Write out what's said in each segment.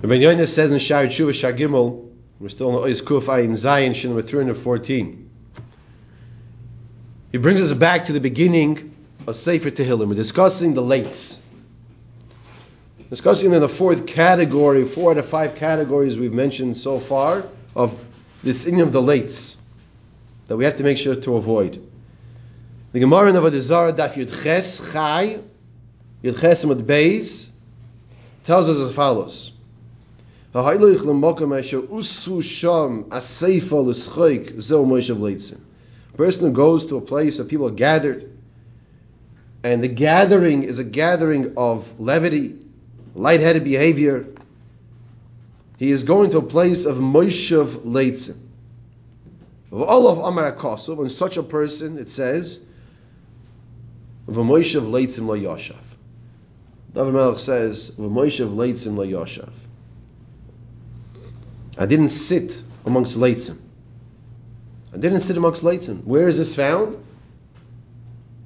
Rabbi Yoina says in Shari Tshuva Shagimel, we're still on Ois Kuf Ayin Zayin, Shin number 314. He brings us back to the beginning of Sefer Tehillim. We're discussing the lates. Discussing in the fourth category, four out of five categories we've mentioned so far of this in of the lates that we have to make sure to avoid. The Gemara in Avodah Daf Yud Ches Chai Yud Ches Amud Beis tells us as follows. A person who goes to a place of people are gathered, and the gathering is a gathering of levity, lightheaded behavior. He is going to a place of Moshev Leitzim. All of Amar Akosov, when such a person, it says, V'Moshev Leitzim Lo Yoshav. David Melech says, V'Moshev Leitzim Lo Yoshav. I didn't sit amongst Leitzim. I didn't sit amongst Leitzim. Where is this found?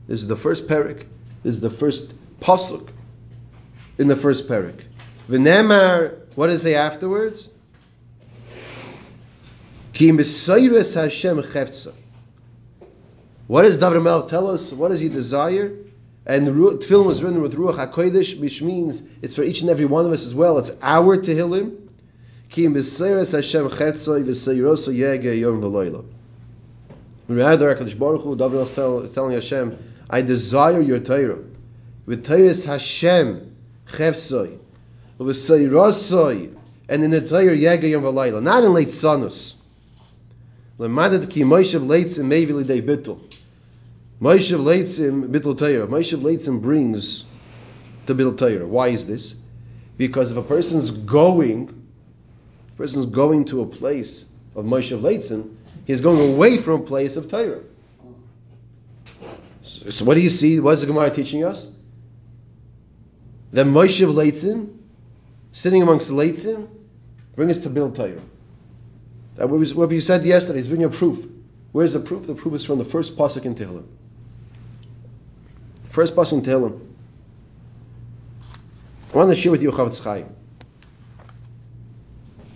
This is the first parak. This is the first pasuk in the first parak. V'nemar, what does it say afterwards? Ki Hashem chefza. What does David Melech tell us? What does he desire? And the Tehillim was written with Ruach HaKodesh, which means it's for each and every one of us as well. It's our Tehillim. Rather, HaKadosh Baruch Hu, David is telling Hashem, I desire your Torah. V'teiras Hashem chefsoi v'seirosoi and in the Torah yege yom v'loyla. Not in Leitzanus. L'madet ki Moshev leitzim mevi l'dei bittul. Moshev leitzim bittul Torah. Moshev leitzim brings to bittul Torah. Why is this? Because if a person's going person is going to a place of Moshe Leitzin, he's going away from a place of Torah. So, so, what do you see? What is the Gemara teaching us? That Moshe Leitzin, sitting amongst the Leitzin, bring us to bittul Torah. That was what you said yesterday. It's bringing a proof. Where's the proof? The proof is from the first pasuk in Tehillim. First pasuk in Tehillim. I want to share with you Chofetz Chaim.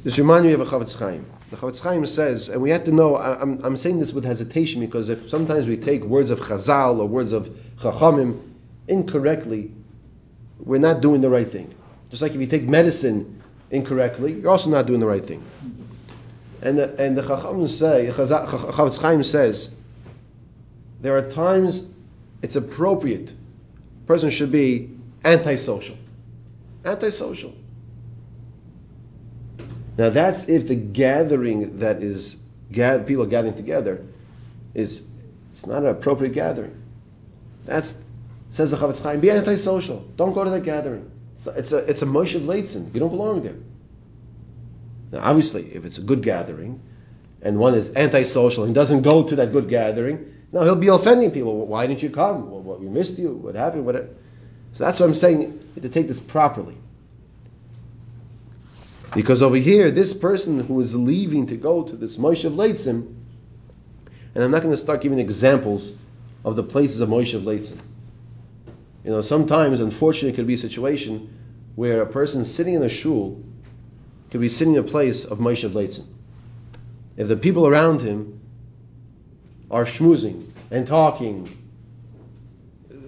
This reminds me of a Chofetz Chaim. The Chofetz Chaim says, and we have to know, I'm, I'm saying this with hesitation because if sometimes we take words of Chazal or words of Chachamim incorrectly, we're not doing the right thing. Just like if you take medicine incorrectly, you're also not doing the right thing. And the, and the Chachamim say, Chofetz Chaim says, there are times it's appropriate. A person should be antisocial. Antisocial. Now that's if the gathering that is people are gathering together is it's not an appropriate gathering. That's says the Chofetz Chaim. Be antisocial. Don't go to that gathering. It's a it's a Moshe Leitzin. You don't belong there. Now, obviously, if it's a good gathering, and one is antisocial and doesn't go to that good gathering, now he'll be offending people. Why didn't you come? What we missed you? What happened? What? So that's what I'm saying. to take this properly. Because over here, this person who is leaving to go to this Moshe of Leitzim, and I'm not going to start giving examples of the places of Moshe of Leitzim. You know, sometimes, unfortunately, it could be a situation where a person sitting in a shul could be sitting in a place of Moshe of Leitzim. If the people around him are schmoozing and talking,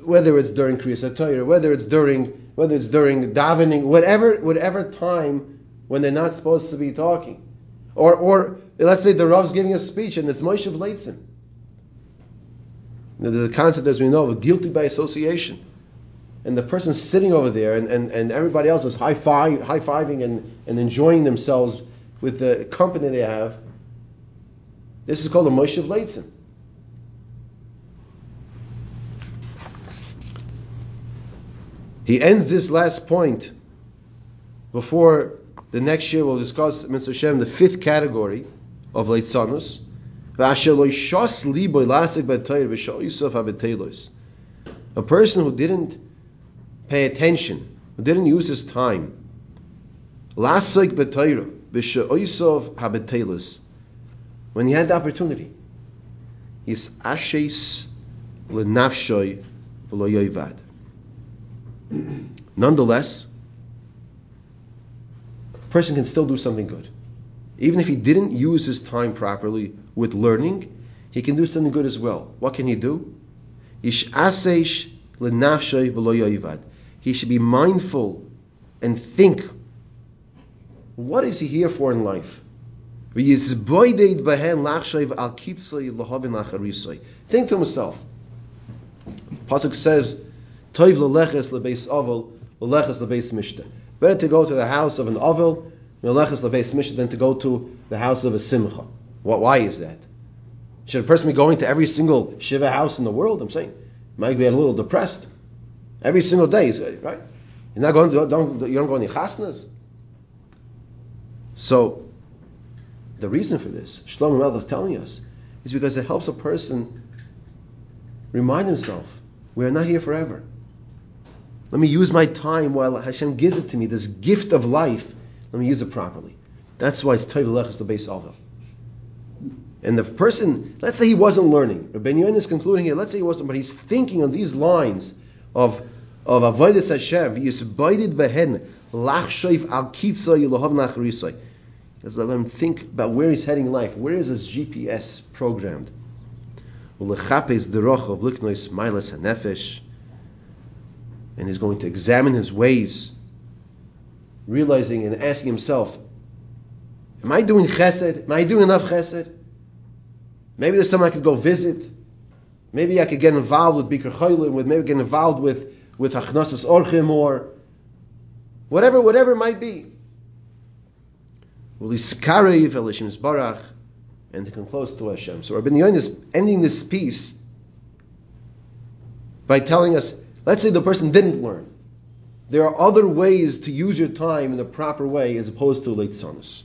whether it's during Kriyas Torah, whether it's during whether it's during davening, whatever whatever time when they're not supposed to be talking. Or, or let's say the Rav's giving a speech and it's Moshe Leitzin. A concept, as we know, of guilty by association. And the person sitting over there and, and, and everybody else is high fiving and, and enjoying themselves with the company they have. This is called a Moshe Leitzin. He ends this last point before the next year we'll discuss Mitzvah Shem, the fifth category of Leitzanus. A person who didn't pay attention, who didn't use his time, when he had the opportunity, he's ashes lenafshoy Nonetheless, a person can still do something good. Even if he didn't use his time properly with learning, he can do something good as well. What can he do? He should be mindful and think what is he here for in life? Think to himself. Pasuk says, Toiv leleches lebeis avol, leleches lebeis mishta. Better to go to the house of an avil, leleches lebeis mishta, than to go to the house of a simcha. What, why is that? Should a person be going to every single shiva house in the world? I'm saying, might be a little depressed. Every single day, uh, right? You're not going to, don't, you don't go any chasnas. So, the reason for this, Shlomo Melech is telling us, is because it helps a person remind himself, we are not here forever. Let me use my time while Hashem gives it to me, this gift of life, let me use it properly. That's why it's Tov is the base of it. And the person, let's say he wasn't learning. Rabbi Yoin is concluding here, let's say he wasn't, but he's thinking on these lines of of Avodah Hashem, Yisbaidid Behen, Lach Shoif Al Kitza Yilahav Nachrisai. Let's let him think about where he's heading in life. Where is his GPS programmed? Ulechapes Deroch of Liknois Milas Hanefesh. And he's going to examine his ways, realizing and asking himself, Am I doing chesed? Am I doing enough chesed? Maybe there's someone I could go visit. Maybe I could get involved with Bikur Cholim, with maybe get involved with with Achnasas Orchim or whatever, whatever it might be. Uliskarev Elishim Barach, and to come close to Hashem. So Rabbi Yoin is ending this piece by telling us, let's say the person didn't learn. There are other ways to use your time in the proper way as opposed to Leitzanus.